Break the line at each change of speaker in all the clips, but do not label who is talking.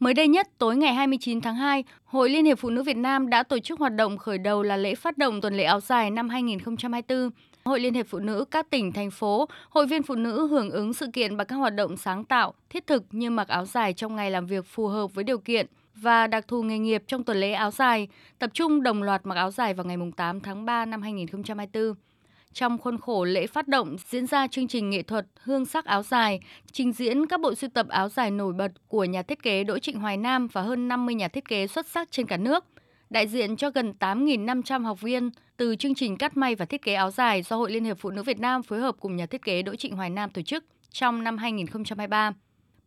Mới đây nhất, tối ngày 29 tháng 2, Hội Liên hiệp Phụ nữ Việt Nam đã tổ chức hoạt động khởi đầu là lễ phát động tuần lễ áo dài năm 2024. Hội Liên hiệp Phụ nữ các tỉnh, thành phố, hội viên phụ nữ hưởng ứng sự kiện bằng các hoạt động sáng tạo, thiết thực như mặc áo dài trong ngày làm việc phù hợp với điều kiện và đặc thù nghề nghiệp trong tuần lễ áo dài, tập trung đồng loạt mặc áo dài vào ngày 8 tháng 3 năm 2024. Trong khuôn khổ lễ phát động diễn ra chương trình nghệ thuật Hương sắc áo dài, trình diễn các bộ sưu tập áo dài nổi bật của nhà thiết kế Đỗ Trịnh Hoài Nam và hơn 50 nhà thiết kế xuất sắc trên cả nước. Đại diện cho gần 8.500 học viên từ chương trình cắt may và thiết kế áo dài do Hội Liên hiệp Phụ nữ Việt Nam phối hợp cùng nhà thiết kế Đỗ Trịnh Hoài Nam tổ chức trong năm 2023.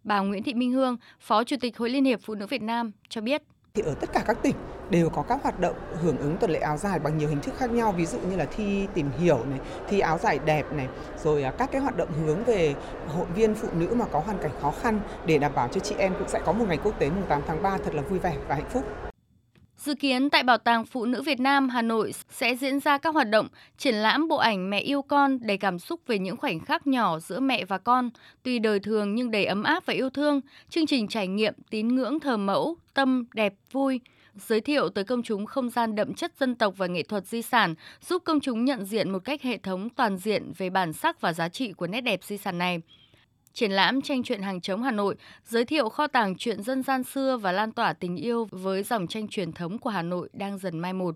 Bà Nguyễn Thị Minh Hương, Phó Chủ tịch Hội Liên hiệp Phụ nữ Việt Nam cho biết.
Thì ở tất cả các tỉnh đều có các hoạt động hưởng ứng tuần lễ áo dài bằng nhiều hình thức khác nhau ví dụ như là thi tìm hiểu này, thi áo dài đẹp này, rồi à, các cái hoạt động hướng về hội viên phụ nữ mà có hoàn cảnh khó khăn để đảm bảo cho chị em cũng sẽ có một ngày quốc tế mùng 8 tháng 3 thật là vui vẻ và hạnh phúc.
Dự kiến tại Bảo tàng Phụ nữ Việt Nam Hà Nội sẽ diễn ra các hoạt động triển lãm bộ ảnh mẹ yêu con đầy cảm xúc về những khoảnh khắc nhỏ giữa mẹ và con, tuy đời thường nhưng đầy ấm áp và yêu thương, chương trình trải nghiệm tín ngưỡng thờ mẫu, tâm đẹp vui, giới thiệu tới công chúng không gian đậm chất dân tộc và nghệ thuật di sản, giúp công chúng nhận diện một cách hệ thống toàn diện về bản sắc và giá trị của nét đẹp di sản này. Triển lãm tranh truyện hàng chống Hà Nội giới thiệu kho tàng truyện dân gian xưa và lan tỏa tình yêu với dòng tranh truyền thống của Hà Nội đang dần mai một.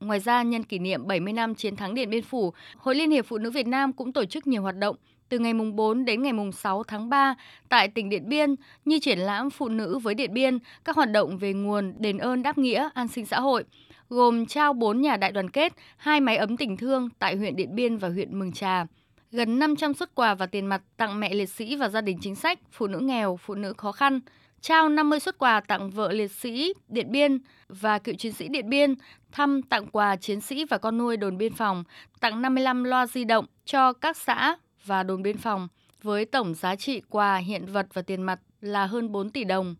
Ngoài ra, nhân kỷ niệm 70 năm chiến thắng Điện Biên Phủ, Hội Liên hiệp Phụ nữ Việt Nam cũng tổ chức nhiều hoạt động từ ngày mùng 4 đến ngày mùng 6 tháng 3 tại tỉnh Điện Biên như triển lãm Phụ nữ với Điện Biên, các hoạt động về nguồn đền ơn đáp nghĩa, an sinh xã hội, gồm trao 4 nhà đại đoàn kết, hai máy ấm tình thương tại huyện Điện Biên và huyện Mường Trà gần 500 xuất quà và tiền mặt tặng mẹ liệt sĩ và gia đình chính sách, phụ nữ nghèo, phụ nữ khó khăn, trao 50 xuất quà tặng vợ liệt sĩ Điện Biên và cựu chiến sĩ Điện Biên, thăm tặng quà chiến sĩ và con nuôi đồn biên phòng, tặng 55 loa di động cho các xã và đồn biên phòng với tổng giá trị quà hiện vật và tiền mặt là hơn 4 tỷ đồng.